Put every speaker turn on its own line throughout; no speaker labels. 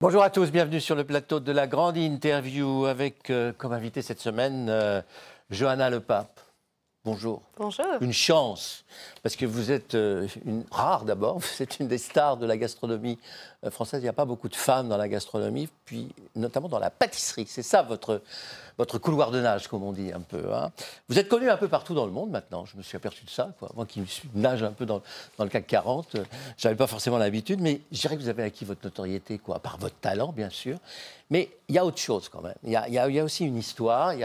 Bonjour à tous, bienvenue sur le plateau de la grande interview avec euh, comme invité cette semaine euh, Johanna Le Pape. Bonjour.
Bonjour.
Une chance, parce que vous êtes euh, une rare d'abord, vous êtes une des stars de la gastronomie française. Il n'y a pas beaucoup de femmes dans la gastronomie, puis notamment dans la pâtisserie. C'est ça votre, votre couloir de nage, comme on dit un peu. hein. Vous êtes connu un peu partout dans le monde maintenant. Je me suis aperçu de ça. Quoi. Moi qui nage un peu dans, le CAC 40, euh, j'avais pas forcément l'habitude, mais je dirais que vous avez acquis votre notoriété, quoi, par votre talent, bien sûr. Mais il y a autre chose quand même. Il y a, aussi une histoire, il y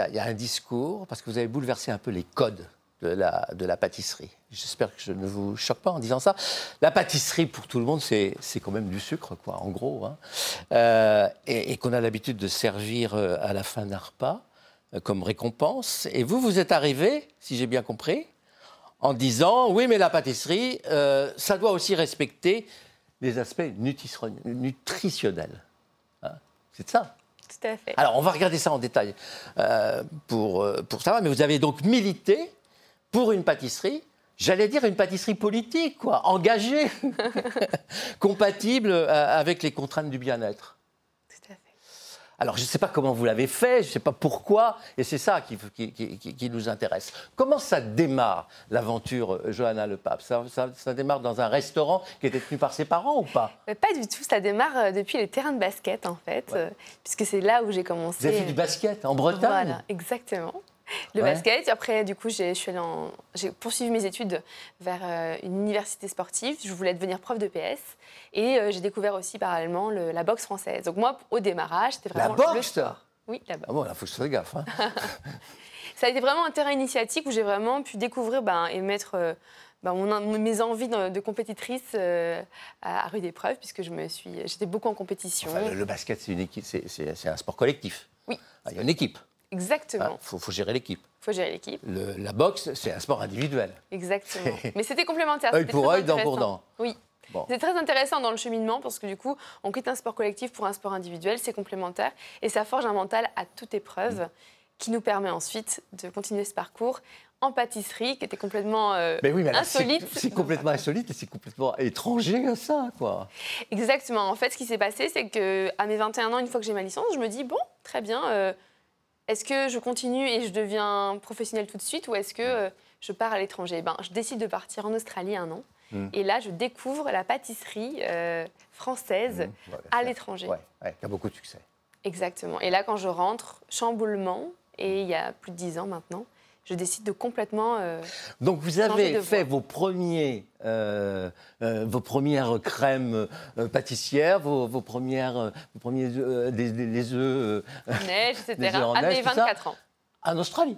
a un discours, parce que vous avez bouleversé un peu les codes de la, de la pâtisserie. J'espère que je ne vous choque pas en disant ça. La pâtisserie, pour tout le monde, c'est c'est quand même du sucre, quoi, en gros. hein. Euh, et et qu'on a l'habitude de servir euh, à la fin d'un repas euh, comme récompense. Et vous, vous êtes arrivé, si j'ai bien compris, en disant oui, mais la pâtisserie, euh, ça doit aussi respecter les aspects nutri- nutritionnels. Hein. C'est ça?
Tout à fait.
Alors, on va regarder ça en détail pour, pour savoir. Mais vous avez donc milité pour une pâtisserie, j'allais dire une pâtisserie politique, quoi, engagée, compatible euh, avec les contraintes du bien-être.
Tout à fait.
Alors, je ne sais pas comment vous l'avez fait, je ne sais pas pourquoi, et c'est ça qui, qui- qui- qui- qui nous intéresse. Comment ça démarre, l'aventure euh, Johanna Le Pape? Ça, ça- ça démarre dans un restaurant qui était tenu par ses parents ou pas?
Pas du tout. Ça démarre euh, depuis les terrains de basket, en fait, puisque c'est là où j'ai commencé.
Vous avez fait du basket en Bretagne?
Voilà, exactement. Le
Ouais.
basket. Et après, du coup, j'ai en- poursuivi mes études vers euh, une université sportive. Je voulais devenir prof de PS. Et euh, j'ai découvert aussi parallèlement le- la boxe française. Donc moi, au démarrage, c'était
La
vraiment le
boxe
sport. Oui, la boxe.
Ah bon, là, il faut que je fasse gaffe. hein.
Ça a été vraiment un terrain initiatique où j'ai vraiment pu découvrir ben, et mettre euh, ben, mon- mes envies de, de compétitrice euh, à, à rude épreuve, puisque je me suis, j'étais beaucoup en compétition.
Enfin, le, le basket, c'est un sport collectif.
Oui.
Ah, Il y a une équipe. Il
Exactement.
faut, faut gérer l'équipe.
Il faut gérer l'équipe.
La boxe, c'est un sport individuel.
Exactement. Mais c'était complémentaire.
Œil
c'était
pour œil, dent pour dent.
Oui.
Bon.
C'est très intéressant dans le cheminement parce que du coup, on quitte un sport collectif pour un sport individuel, c'est complémentaire et ça forge un mental à toute épreuve
Mm.
qui nous permet ensuite de continuer ce parcours en pâtisserie qui était complètement euh,
Mais oui, mais là,
insolite.
c'est complètement insolite et c'est complètement étranger à ça, quoi.
Exactement. En fait, ce qui s'est passé, c'est que à mes 21 ans, une fois que j'ai ma licence, je me dis bon, très bien. euh, est-ce que je continue et je deviens professionnelle tout de suite, ou est-ce que euh, je pars à l'étranger? Ben, je décide de partir en Australie un an.
Mm.
Et là, je découvre la pâtisserie euh, française
Mmh, ouais,
à l'étranger.
Ouais, ouais, qui a beaucoup de succès.
Exactement. Et là, quand je rentre, chamboulement, et il y a plus de 10 ans maintenant, je décide de complètement. euh,
Donc vous avez fait
voie.
vos premiers, euh, euh, vos premières crèmes pâtissières, vos, vos premières, vos premiers des, des- les œufs
neige, etc. à mes
tout ça
24 ans.
en Australie.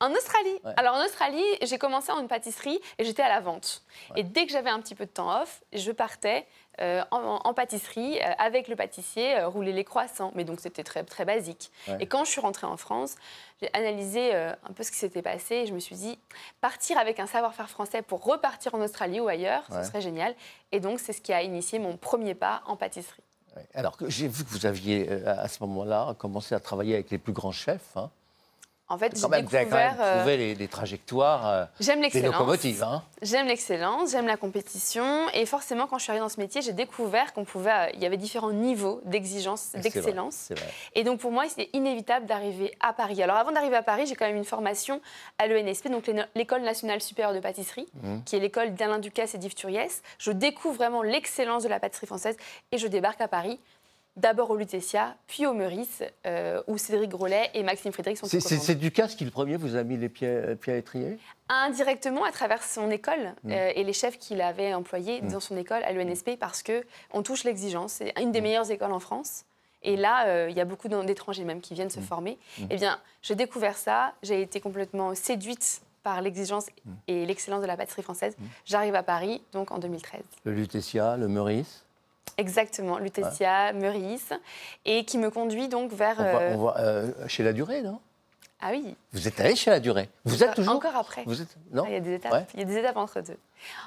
En Australie.
Ouais.
Alors en Australie, j'ai commencé en une pâtisserie et j'étais à la vente.
Ouais.
Et dès que j'avais un petit peu de temps off, je partais euh, en, en pâtisserie euh, avec le pâtissier euh, rouler les croissants. Mais donc c'était très très basique.
Ouais.
Et quand je suis rentrée en France, j'ai analysé un peu ce qui s'était passé et je me suis dit partir avec un savoir-faire français pour repartir en Australie ou ailleurs, ce serait génial. Et donc c'est ce qui a initié mon premier pas en pâtisserie.
Alors j'ai vu que vous aviez à ce moment-là commencé à travailler avec les plus grands chefs. Hein.
En fait, j'ai
avez quand même
découvert. euh,
trouvé les, les trajectoires, euh,
J'aime
des
l'excellence.
locomotives. Hein.
J'aime l'excellence, j'aime la compétition. Et forcément, quand je suis arrivée dans ce métier, j'ai découvert qu'on pouvait. euh, Il y avait différents niveaux d'exigence, d'excellence. Et donc, pour moi, c'était inévitable d'arriver à Paris. Alors, avant d'arriver à Paris, j'ai quand même une formation à l'ENSP, donc l'École nationale supérieure de pâtisserie,
Mhm.
qui est l'école d'Alain Ducasse et d'Yves Turiès. Je découvre vraiment l'excellence de la pâtisserie française et je débarque à Paris. D'abord au Lutetia, puis au Meurice, euh, où Cédric Grolet et Maxime Frédéric sont
C'est- Ducasse qui, le premier, vous a mis les pieds, euh, pieds à l'étrier?
Indirectement à travers son école
Mm.
euh, et les chefs qu'il avait employés
Mm.
dans son école à l'UNSP parce que on touche l'exigence. C'est une des
Mm.
meilleures écoles en France. Et là, il y a beaucoup d'étrangers même qui viennent se former. Eh bien, j'ai découvert ça. J'ai été complètement séduite par l'exigence et l'excellence de la pâtisserie française. J'arrive à Paris, donc en 2013.
Le Lutetia, le Meurice
Exactement, Lutetia, Meurice, et qui me conduit donc vers...
On va,
euh,
on va, euh, chez la durée, non?
Ah oui,
Vous êtes allé chez la durée? Vous êtes
encore-
toujours
encore après.
Vous êtes non?
Ah, il y a des étapes.
Ouais.
Il y a des étapes entre deux.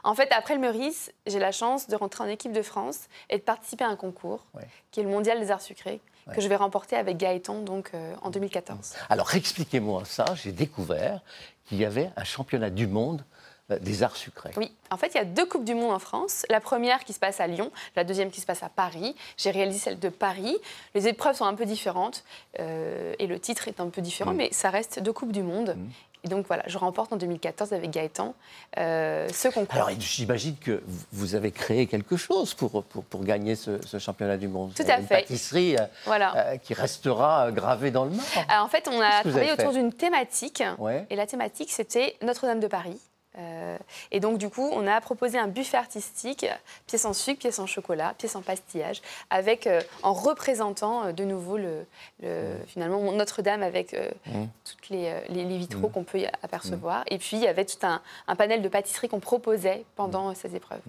En fait, après le Meurice, j'ai la chance de rentrer en équipe de France et de participer à un concours
Ouais.
qui est le Mondial des Arts Sucrés que je vais remporter avec Gaëtan donc euh, en 2014.
Alors expliquez-moi ça. J'ai découvert qu'il y avait un championnat du monde euh, des arts sucrés.
Oui, en fait, il y a deux Coupes du Monde en France. La première qui se passe à Lyon, la deuxième qui se passe à Paris. J'ai réalisé celle de Paris. Les épreuves sont un peu différentes euh, et le titre est un peu différent, mais ça reste deux Coupes du Monde.
Mm.
Et donc voilà, je remporte en 2014 avec Gaëtan euh, ce concours.
Alors, j'imagine que vous- avez créé quelque chose pour, pour, pour gagner ce, ce championnat du monde.
Tout à
Une
fait.
pâtisserie euh,
voilà.
euh, qui restera euh, gravée dans le marbre.
En fait, on a travaillé autour d'une thématique.
Ouais.
Et la thématique, c'était Notre-Dame de Paris. Euh, et donc, du coup, on a proposé un buffet artistique, pièce en sucre, pièce en chocolat, pièce en pastillage, avec, euh, en représentant euh, de nouveau le, le- finalement Notre-Dame avec
Mmh.
toutes les, les- les vitraux qu'on peut y apercevoir. Et puis, il y avait tout un, un panel de pâtisseries qu'on proposait pendant ces épreuves.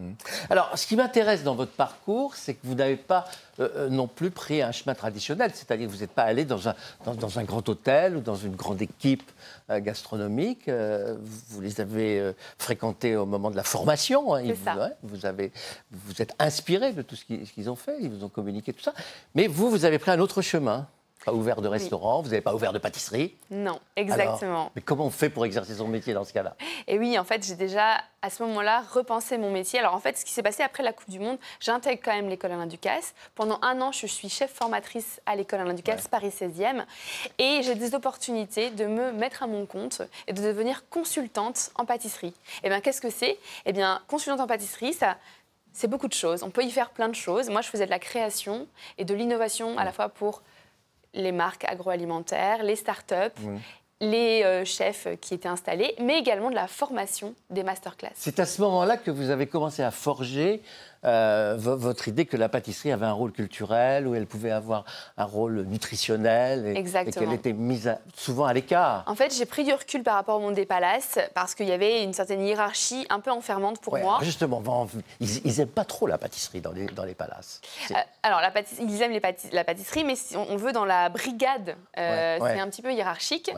Alors, ce qui m'intéresse dans votre parcours, c'est que vous n'avez pas euh, euh, non plus pris un chemin traditionnel, c'est-à-dire que vous n'êtes pas allé dans un, dans, dans un grand hôtel ou dans une grande équipe euh, gastronomique. euh, vous, les avez fréquentés au moment de la formation. hein, vous, ouais, vous, avez, vous vous êtes inspiré de tout ce qu'ils ce qu'ils ont fait, ils vous ont communiqué tout ça. Mais vous, vous avez pris un autre chemin. Pas ouvert de restaurant, vous n'avez pas ouvert de pâtisserie.
Non, exactement.
Alors, mais comment on fait pour exercer son métier dans ce cas-là?
Et oui, en fait, j'ai déjà à ce moment-là repensé mon métier. Alors en fait, ce qui s'est passé après la Coupe du Monde, j'intègre quand même l'école Alain Ducasse. Pendant un an, je suis chef formatrice à l'école Alain Ducasse,
Ouais.
Paris 16e. Et j'ai des opportunités de me mettre à mon compte et de devenir consultante en pâtisserie. Et bien, qu'est-ce que c'est? Eh bien, consultante en pâtisserie, ça. C'est beaucoup de choses. On peut y faire plein de choses. Moi, je faisais de la création et de l'innovation à la fois pour les marques agroalimentaires, les start-up,
Oui.
les euh, chefs qui étaient installés, mais également de la formation des masterclass.
C'est à ce moment-là que vous avez commencé à forger euh, vo- votre idée que la pâtisserie avait un rôle culturel, où elle pouvait avoir un rôle nutritionnel, et, et qu'elle était mise à- souvent à l'écart.
En fait, j'ai pris du recul par rapport au monde des palaces parce qu'il y avait une certaine hiérarchie un peu enfermante pour
Ouais,
moi.
justement, ils, ils aiment pas trop la pâtisserie dans les, dans les palaces.
Euh, alors, la ils aiment les la pâtisserie, mais si on veut dans la brigade, euh,
Ouais, ouais.
c'est un petit peu hiérarchique.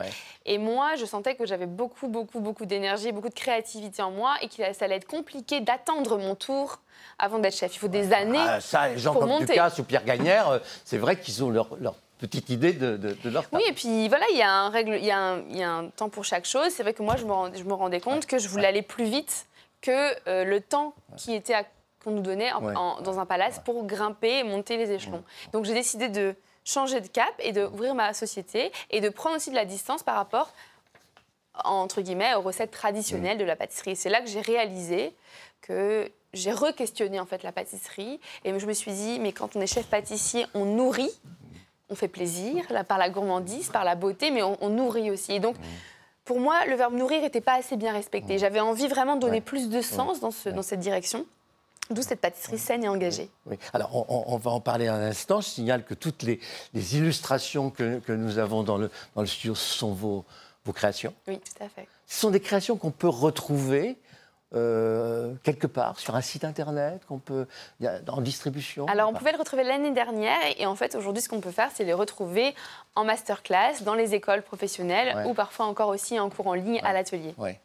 Et moi, je sentais que j'avais beaucoup, beaucoup, beaucoup d'énergie, beaucoup de créativité en moi et que ça allait être compliqué d'attendre mon tour avant d'être chef. Il faut des années.
Ah, ça, les gens
pour
comme
monter.
Ducasse ou Pierre Gagnère, euh, c'est vrai qu'ils ont leur, leur petite idée de, de, de leur
Oui, et puis voilà, il y, a un règle, il, y a un, il y a un temps pour chaque chose. C'est vrai que moi, je me, rend- je me rendais compte que je voulais aller plus vite que euh, le temps qui était qu'on nous donnait en-
Ouais.
en- dans un palace pour grimper et monter les échelons. Donc j'ai décidé de changer de cap et d'ouvrir ma société et de prendre aussi de la distance par rapport entre guillemets aux recettes traditionnelles de la pâtisserie. C'est là que j'ai réalisé que j'ai re-questionné en fait la pâtisserie et je me suis dit mais quand on est chef pâtissier, on nourrit on fait plaisir là, par la gourmandise, par la beauté, mais on, on nourrit aussi. Et donc, pour moi, le verbe nourrir n'était pas assez bien respecté. J'avais envie vraiment de donner
Ouais.
plus de sens dans, ce- dans cette direction, d'où cette pâtisserie saine et engagée.
Oui. Alors, on, va en parler un instant. Je signale que toutes les, les illustrations que, que nous avons dans le, dans le studio ce sont vos, vos créations.
Oui, tout à fait.
Ce sont des créations qu'on peut retrouver euh, quelque part sur un site internet, qu'on peut en distribution.
Alors, on pouvait le retrouver l'année dernière, et, et en fait, aujourd'hui, ce qu'on peut faire, c'est les retrouver en masterclass, dans les écoles professionnelles,
Ouais.
ou parfois encore aussi en cours en ligne à l'atelier.
Ouais.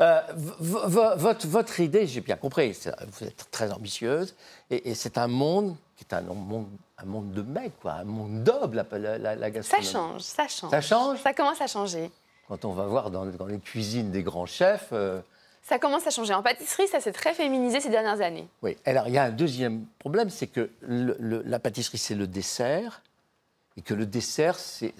Euh, votre, votre idée, j'ai bien compris, vous êtes très ambitieuse, et, et c'est un monde qui est un monde, un monde de mecs, quoi, un monde d'hommes, la, la, la- la
Ça
gastronomie.
change, ça change.
Ça change
Ça commence à changer.
Quand on va voir dans, dans les cuisines des grands chefs. euh,
Ça commence à changer. En pâtisserie, ça s'est très féminisé ces dernières années.
Oui, alors il y a un deuxième problème, c'est que le- le- la pâtisserie, c'est le dessert, et que le dessert, c'est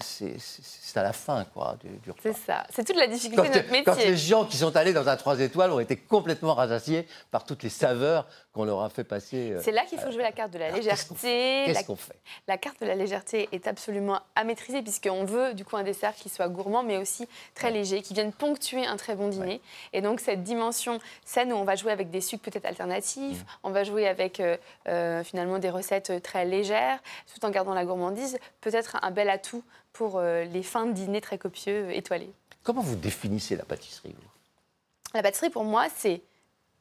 à la fin quoi, du, du repas.
C'est ça. C'est toute la difficulté
Quand,
de notre
quand
métier.
les gens qui sont allés dans un 3 étoiles ont été complètement rassasiés par toutes les saveurs qu'on leur a fait passer. euh,
C'est là qu'il faut jouer la carte de la
qu'on
légèreté.
Qu'est-ce qu'on fait
la carte de la légèreté est absolument à maîtriser puisqu'on veut du coup un dessert qui soit gourmand mais aussi très léger, qui vienne ponctuer un très bon dîner. Et donc cette dimension saine où on va jouer avec des sucres peut-être alternatifs,
Mm.
on va jouer avec euh, euh, finalement des recettes très légères, tout en gardant la gourmandise, peut être un bel atout pour euh, les fins de dîner très copieux, étoilés.
Comment vous définissez la pâtisserie vous?
La pâtisserie, pour moi, c'est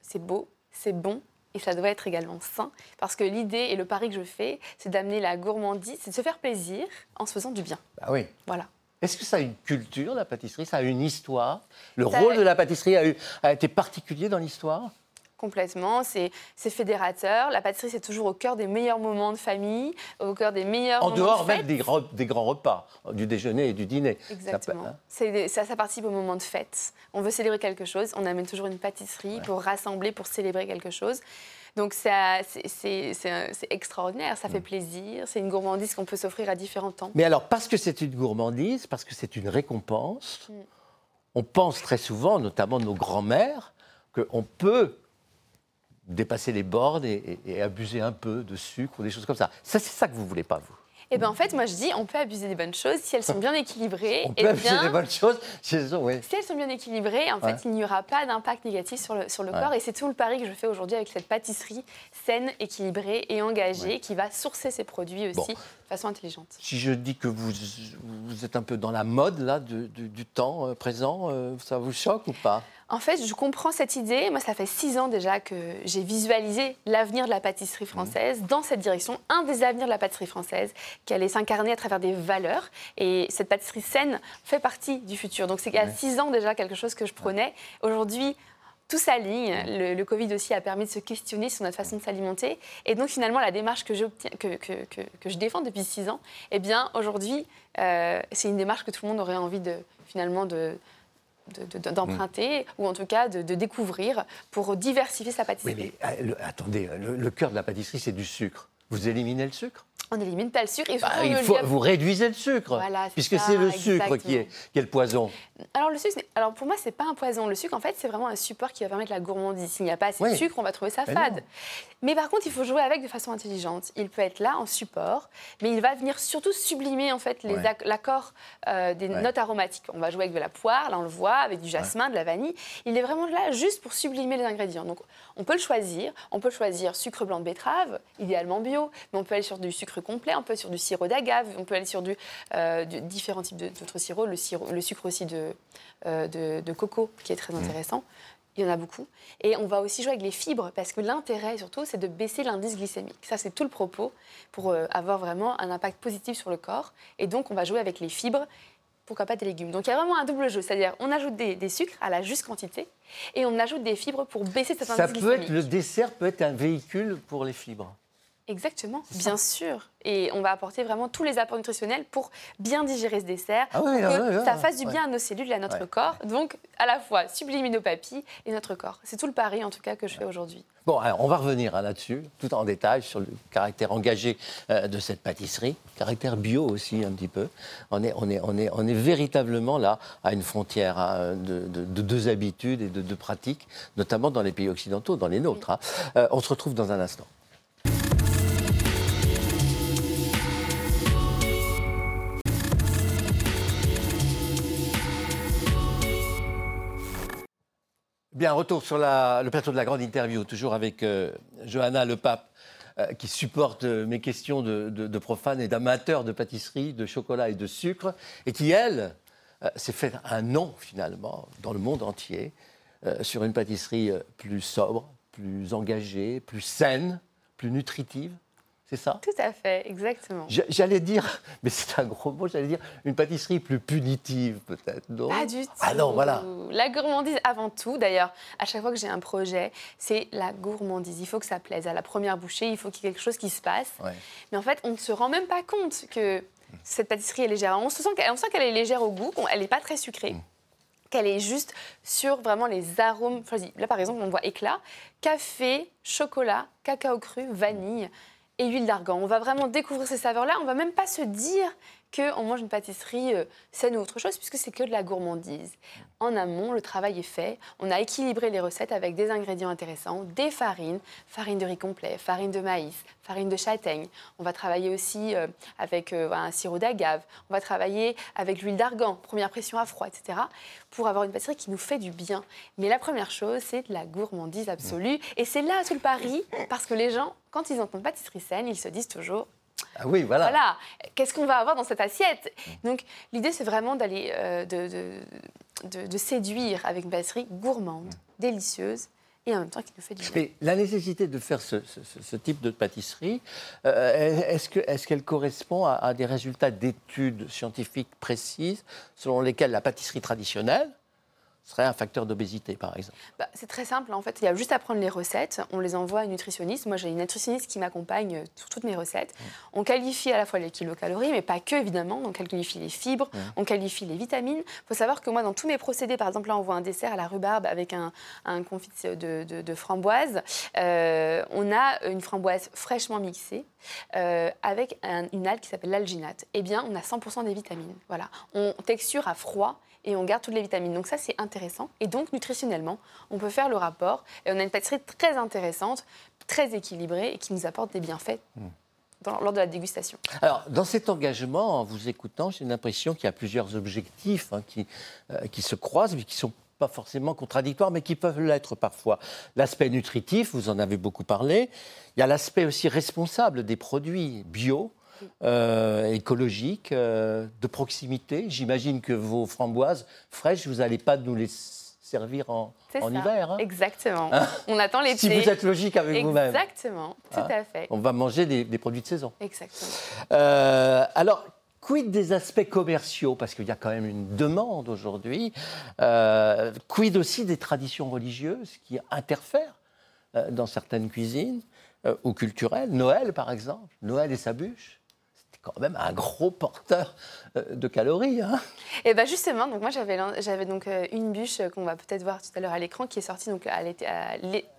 c'est beau, c'est bon et ça doit être également sain. Parce que l'idée et le pari que je fais, c'est d'amener la gourmandise, c'est de se faire plaisir en se faisant du bien.
Bah oui.
Voilà.
Est-ce que ça a une culture, la pâtisserie? Ça a une histoire? Le
Ça-
rôle de la pâtisserie a, eu- a été particulier dans l'histoire?
Complètement, c'est fédérateur. La pâtisserie, c'est toujours au cœur des meilleurs moments de famille, au cœur des meilleurs
En
moments
dehors
de
même des, grands- des grands repas, du déjeuner et du dîner. Ça
Exactement.
hein.
Ça, ça participe au moment de fête. On veut célébrer quelque chose, on amène toujours une pâtisserie pour rassembler, pour célébrer quelque chose. Donc c'est- extraordinaire,
Mm.
ça fait plaisir, c'est une gourmandise qu'on peut s'offrir à différents temps.
Mais alors, parce que c'est une gourmandise, parce que c'est une récompense,
Mm.
on pense très souvent, notamment nos grands-mères, qu'on peut dépasser les bornes et, et- et abuser un peu de sucre ou des choses comme ça. Ça, c'est ça que vous voulez pas, vous?
Et bien en fait, moi je dis, on peut abuser des bonnes choses si elles sont bien équilibrées.
On
eh
peut abuser
bien,
des bonnes choses. si elles sont- oui.
Si elles sont bien équilibrées, en
Ouais.
fait, il n'y aura pas d'impact négatif sur le, sur le
Ouais.
corps. Et c'est tout le pari que je fais aujourd'hui avec cette pâtisserie saine, équilibrée et engagée qui va sourcer ses produits aussi
Bon.
de façon intelligente.
Si je dis que vous, vous êtes un peu dans la mode là, du, du- du temps euh, présent, euh, ça vous choque ou pas?
En fait, je comprends cette idée. Moi, ça fait six ans déjà que j'ai visualisé l'avenir de la pâtisserie française dans cette direction. Un des avenirs de la pâtisserie française, qui allait s'incarner à travers des valeurs. Et cette pâtisserie saine fait partie du futur. Donc, c'est il y a six ans déjà quelque chose que je prenais. Aujourd'hui, tout s'aligne. Le, le Covid aussi a permis de se questionner sur notre façon de s'alimenter. Et donc, finalement, la démarche que, j'obtiens- que, que, que, que je défends depuis six ans, eh bien, aujourd'hui, euh, c'est une démarche que tout le monde aurait envie de, finalement, de de- de- d'emprunter ou en tout cas de, de découvrir pour diversifier sa
Oui,
pâtisserie.
mais euh, le- attendez, le, le cœur de la pâtisserie, c'est du sucre. Vous éliminez le sucre?
On n'élimine pas le sucre et
Bah, il faut, Vous réduisez le sucre,
Voilà,
puisque c'est le sucre qui est,
exactement.
qui est le poison.
Alors le sucre, n'est- alors pour moi c'est pas un poison. Le sucre en fait c'est vraiment un support qui va permettre la gourmandise. S'il n'y a pas assez de sucre, on va trouver ça fade.
non.
Mais par contre il faut jouer avec de façon intelligente. Il peut être là en support, mais il va venir surtout sublimer en fait
Ouais.
ac- l'accord euh, des
Ouais.
notes aromatiques. On va jouer avec de la poire, là on le voit, avec du jasmin, de la vanille. Il est vraiment là juste pour sublimer les ingrédients. Donc on peut le choisir. On peut choisir sucre blanc de betterave, idéalement bio, mais on peut aller sur du sucre complet, on peut aller sur du sirop d'agave, on peut aller sur du, euh, du- différents types d'autres sirops, le, sirop- le sucre aussi de, euh, de, de coco qui est très
Mmh.
intéressant. Il y en a beaucoup. Et on va aussi jouer avec les fibres parce que l'intérêt surtout, c'est de baisser l'indice glycémique. Ça, c'est tout le propos pour euh, avoir vraiment un impact positif sur le corps. Et donc, on va jouer avec les fibres, pourquoi pas des légumes? Donc, il y a vraiment un double jeu. C'est-à-dire, on ajoute des, des sucres à la juste quantité et on ajoute des fibres pour baisser cet
Ça
indice
peut être,
glycémique.
le dessert peut être un véhicule pour les fibres.
Exactement, bien sûr. Et on va apporter vraiment tous les apports nutritionnels pour bien digérer ce dessert,
Ah oui,
pour que
oui,
ça fasse du bien à nos cellules et à notre corps. Donc, à la fois sublimer nos papilles et notre corps. C'est tout le pari, en tout cas, que je fais aujourd'hui.
Bon, alors on va revenir hein, là-dessus, tout en détail, sur le caractère engagé euh, de cette pâtisserie, caractère bio aussi un petit peu. On est, on est, on est, on est véritablement là à une frontière hein, de, de- de deux habitudes et de deux pratiques, notamment dans les pays occidentaux, dans les nôtres. hein. Euh, on se retrouve dans un instant. Bien, retour sur le plateau de la grande interview, toujours avec euh, Johanna Le Pape, euh, qui supporte euh, mes questions de, de, profane et d'amateur de pâtisserie, de chocolat et de sucre, et qui, elle, s'est fait un nom, finalement, dans le monde entier, sur une pâtisserie plus sobre, plus engagée, plus saine, plus nutritive. C'est ça?
Tout à fait, exactement.
J'a- J'allais dire, mais c'est un gros mot, j'allais dire une pâtisserie plus punitive, peut-être, non?
Pas du tout.
Ah non, voilà.
La gourmandise avant tout, d'ailleurs, à chaque fois que j'ai un projet, c'est la gourmandise. Il faut que ça plaise. À la première bouchée, il faut qu'il y ait quelque chose qui se passe.
Ouais.
Mais en fait, on ne se rend même pas compte que cette pâtisserie est légère. On, se sent qu'elle, qu'elle est légère au goût, qu'on- elle n'est pas très sucrée. Qu'elle est juste sur vraiment les arômes choisis. Là, par exemple, on voit éclat, café, chocolat, cacao cru, vanille et huile d'argan. On va vraiment découvrir ces saveurs-là. On va même pas se dire qu'on mange une pâtisserie euh, saine ou autre chose, puisque c'est que de la gourmandise. En amont, le travail est fait. On a équilibré les recettes avec des ingrédients intéressants, des farines, farine de riz complet, farine de maïs, farine de châtaigne. On va travailler aussi euh, avec euh, un sirop d'agave. On va travailler avec l'huile d'argan, première pression à froid, etc., pour avoir une pâtisserie qui nous fait du bien. Mais la première chose, c'est de la gourmandise absolue. Et c'est là tout le pari, parce que les gens, quand ils entendent pâtisserie saine, ils se disent toujours
Ah oui, voilà.
voilà, qu'est-ce qu'on va avoir dans cette assiette? Donc l'idée, c'est vraiment d'aller euh, de, de- de- de séduire avec une pâtisserie gourmande, délicieuse et en même temps qui nous fait du bien.
Mais la nécessité de faire ce, ce- ce- ce type de pâtisserie, euh, est-ce que- est-ce qu'elle correspond à, à des résultats d'études scientifiques précises selon lesquelles la pâtisserie traditionnelle serait un facteur d'obésité, par exemple
bah, C'est très simple. En fait, il y a juste à prendre les recettes. On les envoie à une nutritionniste. Moi, j'ai une nutritionniste qui m'accompagne euh, sur toutes mes recettes. Mmh. On qualifie à la fois les kilocalories, mais pas que, évidemment. On qualifie les fibres, mmh. on qualifie les vitamines. Il faut savoir que moi, dans tous mes procédés, par exemple, là, on voit un dessert à la rhubarbe avec un, confit de, framboise. Euh, on a une framboise fraîchement mixée euh, avec une algue qui s'appelle l'alginate. Eh bien, on a 100% des vitamines. Voilà. On texture à froid et on garde toutes les vitamines. Donc ça, c'est intéressant. Et donc, nutritionnellement, on peut faire le rapport. Et on a une pâtisserie très intéressante, très équilibrée et qui nous apporte des bienfaits. Hmm. lors de la dégustation.
Alors, dans cet engagement, en vous écoutant, j'ai l'impression qu'il y a plusieurs objectifs hein, qui, euh, qui se croisent, mais qui sont pas forcément contradictoires, mais qui peuvent l'être parfois. L'aspect nutritif, vous en avez beaucoup parlé. Il y a l'aspect aussi responsable des produits bio. Euh, écologique, euh, de proximité. J'imagine que vos framboises fraîches, vous n'allez pas nous les servir en, en hiver.
Hein Exactement. Hein on attend l'été.
Si vous êtes logique avec vous-même.
Exactement, tout hein à fait.
On va manger des, produits de saison.
Exactement.
Euh, alors, quid des aspects commerciaux? Parce qu'il y a quand même une demande aujourd'hui. quid aussi des traditions religieuses qui interfèrent dans certaines cuisines ou culturelles? Noël, par exemple. Noël et sa bûche quand même un gros porteur euh, de calories. Hein.
Et bien justement, donc moi j'avais, j'avais donc euh, une bûche qu'on va peut-être voir tout à l'heure à l'écran qui est sortie donc à, à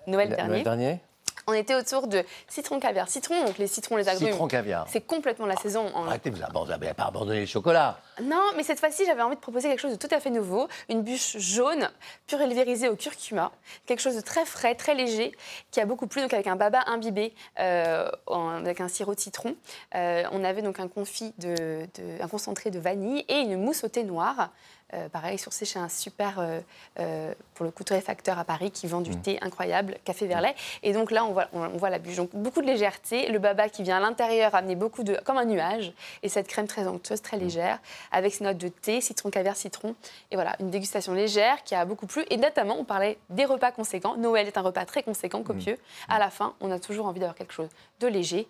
Noël dernier. Noël dernier on était autour de citron caviar. Citron, donc les citrons, les agrumes.
Citron caviar.
C'est complètement la saison.
Arrêtez, vous n'avez pas abandonné le chocolat.
Non, mais cette fois-ci, j'avais envie de proposer quelque chose de tout à fait nouveau. Une bûche jaune, pulvérisée au curcuma. Quelque chose de très frais, très léger, qui a beaucoup plu, donc avec un baba imbibé, euh, avec un sirop de citron. Euh, on avait donc un confit, de, un concentré de vanille et une mousse au thé noir. Euh, pareil, sur chez un super, euh, euh, pour le coup, facteur à Paris qui vend du mmh. thé incroyable, café verlet. Et donc là, on voit, on, voit la bûche. Donc beaucoup de légèreté. Le baba qui vient à l'intérieur amener beaucoup de. comme un nuage. Et cette crème très onctueuse, très mmh. légère, avec ses notes de thé, citron, caviar, citron. Et voilà, une dégustation légère qui a beaucoup plu. Et notamment, on parlait des repas conséquents. Noël est un repas très conséquent, copieux. Mmh. À la fin, on a toujours envie d'avoir quelque chose de léger,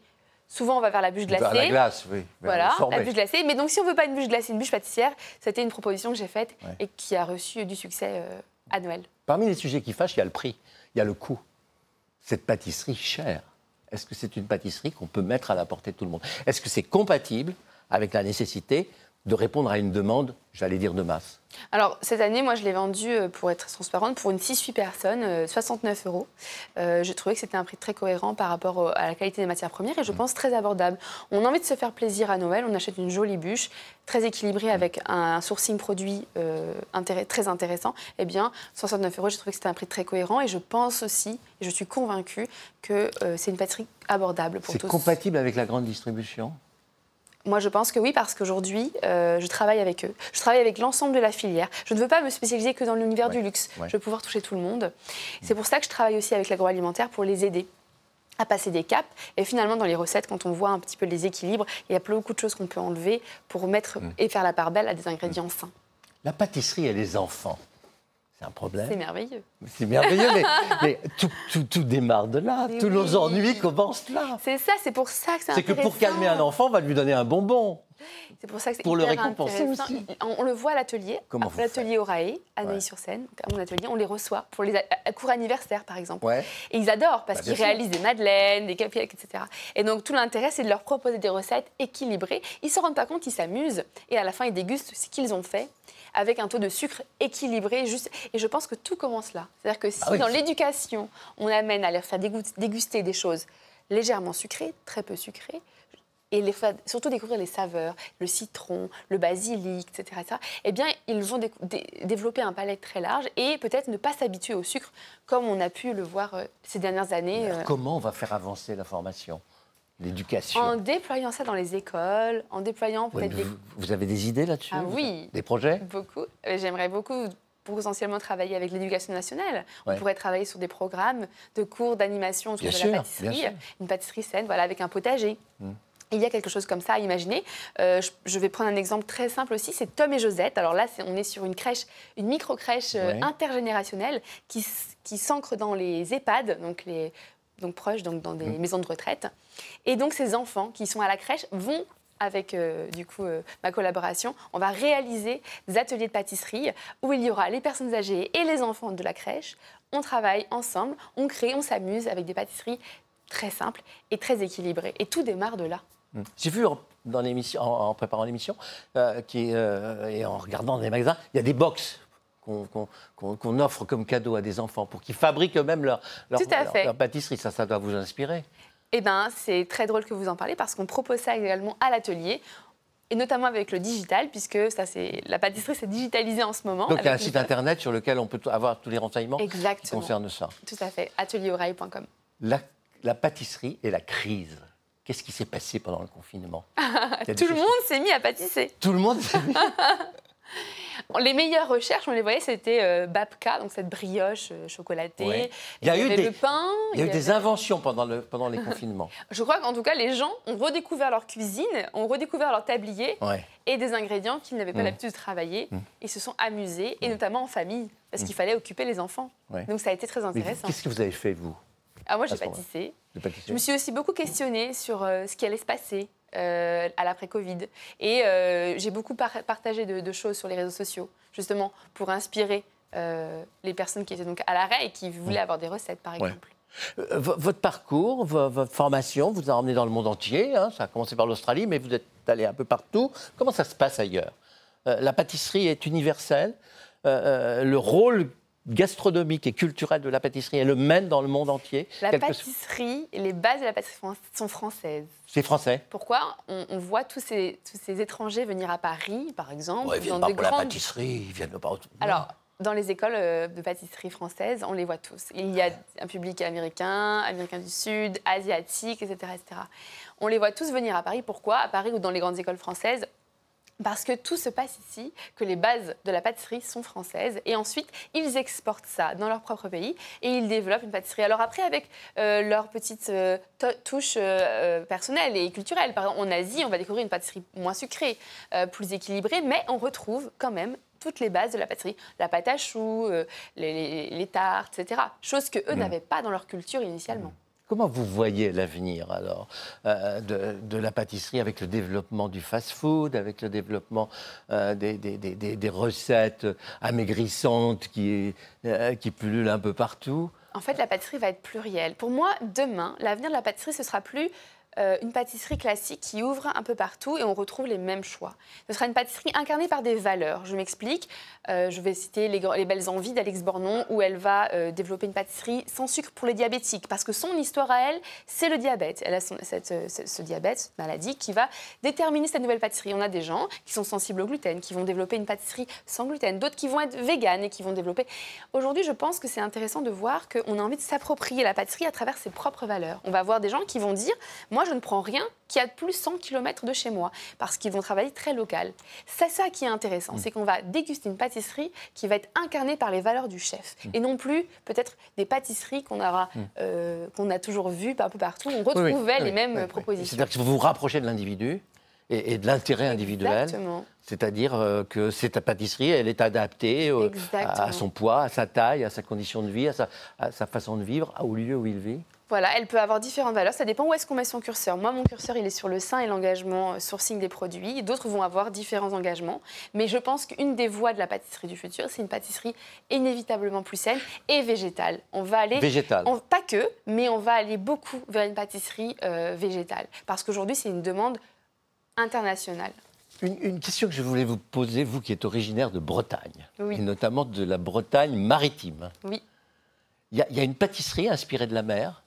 Souvent, on va vers la bûche glacée.
La glace, oui.
Voilà, la bûche glacée. Mais donc, si on veut pas une bûche glacée, une bûche pâtissière, c'était une proposition que j'ai faite et qui a reçu du succès euh, à Noël.
Parmi les sujets qui fâchent, il y a le prix, il y a le coût. Cette pâtisserie chère, est-ce que c'est une pâtisserie qu'on peut mettre à la portée de tout le monde? Est-ce que c'est compatible avec la nécessité de répondre à une demande, j'allais dire, de masse
alors, cette année, moi, je l'ai vendu, euh, pour être transparente, pour une 6-8 personnes, 69 euh, euros. Euh, je trouvais que c'était un prix très cohérent par rapport à la qualité des matières premières et je mmh. pense très abordable. On a envie de se faire plaisir à Noël, on achète une jolie bûche, très équilibrée avec un sourcing produit très intéressant. Eh bien, 69 euros, j'ai trouvé que c'était un prix très cohérent et je pense aussi, et je suis convaincue, que c'est une pâtisserie abordable pour tous.
C'est compatible avec la grande distribution?
Moi, je pense que oui, parce qu'aujourd'hui, euh, je travaille avec eux. Je travaille avec l'ensemble de la filière. Je ne veux pas me spécialiser que dans l'univers du luxe. Je veux pouvoir toucher tout le monde. C'est pour ça que je travaille aussi avec l'agroalimentaire pour les aider à passer des caps. Et finalement, dans les recettes, quand on voit un petit peu les équilibres, il y a beaucoup de choses qu'on peut enlever pour mettre mm. et faire la part belle à des ingrédients sains.
La pâtisserie et les enfants. C'est un problème.
C'est merveilleux.
C'est merveilleux, mais, tout, démarre de là. Tous nos ennuis commencent là.
C'est ça, c'est pour ça que c'est
C'est que pour calmer un enfant, on va lui donner un bonbon.
C'est pour ça que c'est
Pour le récompenser aussi.
On, le voit à l'atelier, à l'atelier Orae, à Neuilly-sur-Seine, à mon atelier, on les reçoit pour les cours anniversaires, par exemple. Et ils adorent parce bah, qu'ils réalisent des madeleines, des cupcakes, etc. Et donc tout l'intérêt, c'est de leur proposer des recettes équilibrées. Ils ne se rendent pas compte, ils s'amusent. Et à la fin, ils dégustent ce qu'ils ont fait avec un taux de sucre équilibré. Juste... Et je pense que tout commence là. C'est-à-dire que si ah dans l'éducation, on amène à leur faire déguster des choses légèrement sucrées, très peu sucrées, et les, surtout découvrir les saveurs, le citron, le basilic, etc., eh bien, ils vont développer un palais très large et peut-être ne pas s'habituer au sucre comme on a pu le voir euh, ces dernières années.
Euh. comment on va faire avancer la formation? L'éducation
En déployant ça dans les écoles, en déployant
peut-être Vous avez des idées là-dessus
Ah oui.
Des projets
Beaucoup. J'aimerais beaucoup potentiellement travailler avec l'éducation nationale. On pourrait travailler sur des programmes de cours d'animation autour de la pâtisserie, une pâtisserie saine, voilà, avec un potager. Hmm. Il y a quelque chose comme ça à imaginer. Euh, je, vais prendre un exemple très simple aussi, c'est Tom et Josette. Alors là, on est sur une crèche, une micro-crèche euh, intergénérationnelle qui, qui s'ancre dans les EHPAD, donc les donc proches, donc dans des mmh. maisons de retraite. Et donc ces enfants qui sont à la crèche vont avec euh, du coup euh, ma collaboration, on va réaliser des ateliers de pâtisserie où il y aura les personnes âgées et les enfants de la crèche. On travaille ensemble, on crée, on s'amuse avec des pâtisseries très simples et très équilibrées. Et tout démarre de là.
Mmh. J'ai vu en, dans l'émission, en, en préparant l'émission euh, et en regardant dans les magasins, il y a des box qu'on offre comme cadeau à des enfants pour qu'ils fabriquent eux-mêmes leur, pâtisserie. Ça, ça doit vous inspirer.
Eh bien, c'est très drôle que vous en parlez parce qu'on propose ça également à l'atelier. Et notamment avec le digital, puisque ça, c'est la pâtisserie s'est digitalisée en ce moment.
Donc il y a un site internet sur lequel on peut avoir tous les renseignements qui
Exactement.
concernent ça.
Tout à fait. Atelieroreille.com.
La, la pâtisserie et la crise. Qu'est-ce qui s'est passé pendant le confinement?
Tout le monde s'est mis à pâtisser.
Tout le monde s'est mis-
Les meilleures recherches, on les voyait, c'était euh, babka, donc cette brioche euh, chocolatée.
Ouais. Il y a eu des-
le pain.
Il y a eu des
avait-
inventions pendant, le, pendant les confinements.
Je crois qu'en tout cas, les gens ont redécouvert leur cuisine, ont redécouvert leur tablier
Ouais.
et des ingrédients qu'ils n'avaient pas
Mm.
l'habitude de travailler. Ils se sont amusés, et notamment en famille, parce qu'il fallait occuper les enfants.
Mm. Ouais.
Donc ça a été très intéressant.
qu'est-ce que vous avez fait, vous,
Ah, moi, j'ai pâtissé. Je me suis aussi beaucoup questionnée sur euh, ce qui allait se passer euh, à l'après-Covid. Et euh, j'ai beaucoup par- partagé de, de choses sur les réseaux sociaux, justement, pour inspirer euh, les personnes qui étaient donc à l'arrêt et qui voulaient avoir des recettes, par exemple.
Vo- Votre parcours, vo- votre formation vous a emmené dans le monde entier. hein. Ça a commencé par l'Australie, mais vous êtes allé un peu partout. Comment ça se passe ailleurs? La pâtisserie est universelle. Le rôle gastronomique et culturel de la pâtisserie, elle le mène dans le monde entier.
La
Quelque-
pâtisserie, les bases de la pâtisserie sont françaises.
C'est français.
Pourquoi on, on voit tous ces, tous ces étrangers venir à Paris, par exemple,
Ouais, ils viennent
dans
pas pour la
grandes
pâtisserie, ils viennent pas.
Alors, dans les écoles euh, de pâtisserie françaises, on les voit tous. Il y a un public américain, américain du Sud, asiatique, etc., etc. On les voit tous venir à Paris. Pourquoi? À Paris ou dans les grandes écoles françaises parce que tout se passe ici, que les bases de la pâtisserie sont françaises, et ensuite ils exportent ça dans leur propre pays et ils développent une pâtisserie. Alors après, avec euh, leur petite euh, to- touche euh, euh, personnelle et culturelle. Par exemple, en Asie, on va découvrir une pâtisserie moins sucrée, euh, plus équilibrée, mais on retrouve quand même toutes les bases de la pâtisserie, la pâte à choux, les, les- les tartes, etc. Chose que eux n'avaient pas dans leur culture initialement.
Comment vous voyez l'avenir alors euh, de, la pâtisserie avec le développement du fast-food, avec le développement euh, des- des recettes amaigrissantes qui, euh, qui pullulent un peu partout?
En fait, la pâtisserie va être plurielle. Pour moi, demain, l'avenir de la pâtisserie, ce sera plus euh, une pâtisserie classique qui ouvre un peu partout et on retrouve les mêmes choix. Ce sera une pâtisserie incarnée par des valeurs. Je m'explique. Euh, je vais citer les, belles envies d'Alex Bornon, où elle va euh, développer une pâtisserie sans sucre pour les diabétiques, parce que son histoire à elle, c'est le diabète. Elle a ce, diabète, cette maladie, qui va déterminer cette nouvelle pâtisserie. On a des gens qui sont sensibles au gluten, qui vont développer une pâtisserie sans gluten, d'autres qui vont être véganes et qui vont développer. Aujourd'hui, je pense que c'est intéressant de voir qu'on a envie de s'approprier la pâtisserie à travers ses propres valeurs. On va avoir des gens qui vont dire Moi, je ne prends rien qui a plus 100 km de chez moi, parce qu'ils vont travailler très local. C'est ça qui est intéressant, c'est qu'on va déguster une pâtisserie qui va être incarnée par les valeurs du chef, et non plus peut-être des pâtisseries qu'on aura, euh, qu'on a toujours vues un peu partout. On
oui,
retrouvait
oui,
les mêmes
oui,
propositions.
C'est-à-dire que vous vous rapprochez de l'individu et, et de l'intérêt individuel.
Exactement.
C'est-à-dire euh, que cette pâtisserie, elle est adaptée euh, à son poids, à sa taille, à sa condition de vie, à sa, à sa façon de vivre, au lieu où il vit.
Voilà, elle peut avoir différentes valeurs. Ça dépend où est-ce qu'on met son curseur. Moi, mon curseur, il est sur le sein et l'engagement euh, sourcing des produits. D'autres vont avoir différents engagements. Mais je pense qu'une des voies de la pâtisserie du futur, c'est une pâtisserie inévitablement plus saine et végétale. On va aller
Végétal.
on- pas que, mais on va aller beaucoup vers une pâtisserie euh, végétale. Parce qu'aujourd'hui, c'est une demande internationale.
Une, une question que je voulais vous poser, vous qui êtes originaire de Bretagne,
Oui.
et notamment de la Bretagne maritime.
Oui.
Il y, a- il y a une pâtisserie inspirée de la mer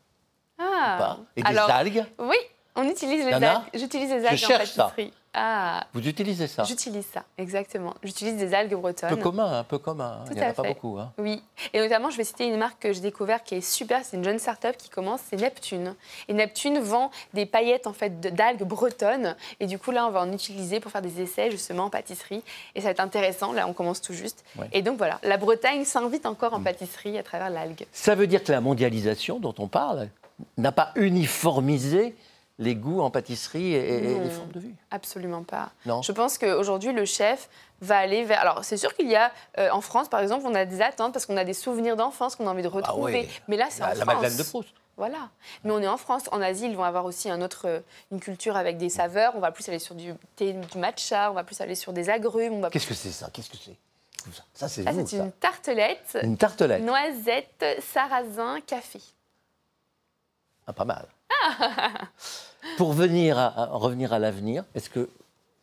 Ah.
pas et des
Alors,
algues.
Oui, on utilise les
en
algues. J'utilise les algues en
cherche ça.
pâtisserie. Ah,
Vous utilisez ça
j'utilise ça, exactement. J'utilise des algues bretonnes.
Peu commun, un peu commun.
Tout
Il n'y en a pas beaucoup. hein.
Oui, et notamment, je vais citer une marque que j'ai découverte qui est super, c'est une jeune start-up qui commence, c'est Neptune. Et Neptune vend des paillettes en fait d'algues bretonnes, et du coup là, on va en utiliser pour faire des essais justement en pâtisserie, et ça va être intéressant. Là, on commence tout juste.
Ouais.
Et donc voilà, la Bretagne s'invite encore en pâtisserie à travers l'algue.
Ça veut dire que la mondialisation dont on parle n'a pas uniformisé les goûts en pâtisserie et, les formes de vue.
Absolument pas.
Non.
Je pense qu'aujourd'hui, le chef va aller vers. Alors, c'est sûr qu'il y a, euh, en France, par exemple, on a des attentes parce qu'on a des souvenirs d'enfance qu'on a envie de retrouver.
oui.
Mais là, c'est en
La, la
France.
Madeleine de Proust.
Voilà. Mais on est en France. En Asie, ils vont avoir aussi un autre, euh, une culture avec des saveurs. On va plus aller sur du thé, du matcha, on va plus aller sur des agrumes. on va
Qu'est-ce que c'est ça? Qu'est-ce que c'est? Ça, ça, c'est
une tartelette,
Une tartelette.
noisette, sarrasin, café.
Ah, pas mal. Pour venir à, revenir à l'avenir, est-ce que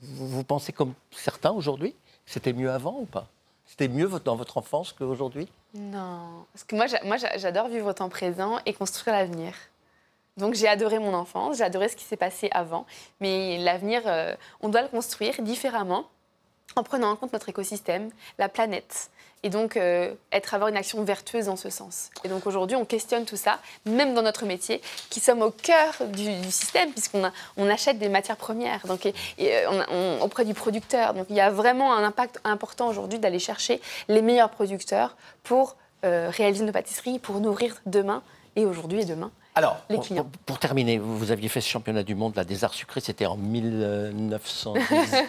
vous, pensez comme certains aujourd'hui C'était mieux avant ou pas? C'était mieux dans votre enfance qu'aujourd'hui?
Non. Parce que moi, moi, j'a- j'adore vivre au temps présent et construire l'avenir. Donc j'ai adoré mon enfance, j'ai adoré ce qui s'est passé avant. Mais l'avenir, euh, on doit le construire différemment en prenant en compte notre écosystème, la planète. Et donc euh, être avoir une action vertueuse dans ce sens. Et donc aujourd'hui, on questionne tout ça, même dans notre métier, qui sommes au cœur du, système, puisqu'on achète des matières premières donc, euh, auprès du producteur. Donc il y a vraiment un impact important aujourd'hui d'aller chercher les meilleurs producteurs pour euh, réaliser nos pâtisseries, pour nourrir demain et aujourd'hui et demain.
Alors,
Les
pour,
clients.
pour- pour terminer, vous, vous aviez fait ce championnat du monde là, des arts sucrés, c'était en 1910.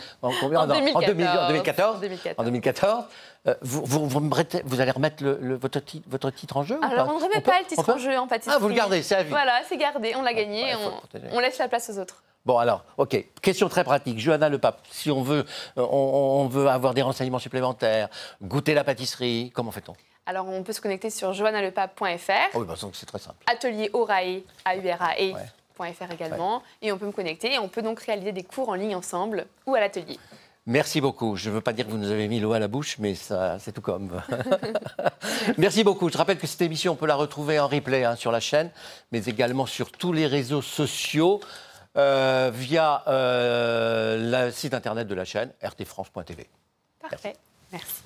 en, combien
En
Non,
2014.
en 2000 en 2014.
En 2014.
En 2014. Euh, vous, vous, vous me remettez- vous allez remettre le- le- votre, ti- votre titre en jeu
Alors on ne remet pas le titre en jeu en pâtisserie.
Ah, vous le gardez, c'est à vie.
Voilà, c'est gardé, on l'a gagné,
ouais, faut
on- laisse la place aux autres.
Bon alors, ok. Question très pratique. Johanna Le Pape, si on veut, euh, on, on veut avoir des renseignements supplémentaires, goûter la pâtisserie, comment fait-on?
Alors on peut se connecter sur joannalepape.fr,
Oh oui, bah, c'est très simple.
atelier Aurae.
Ouais.
.fr également et on peut me connecter et on peut donc réaliser des cours en ligne ensemble ou à l'atelier.
Merci beaucoup. Je ne veux pas dire que vous nous avez mis l'eau à la bouche, mais ça, c'est tout comme. Merci beaucoup. Je rappelle que cette émission, on peut la retrouver en replay hein, sur la chaîne, mais également sur tous les réseaux sociaux euh, via euh, le site internet de la chaîne, rtfrance.tv.
Parfait. Merci.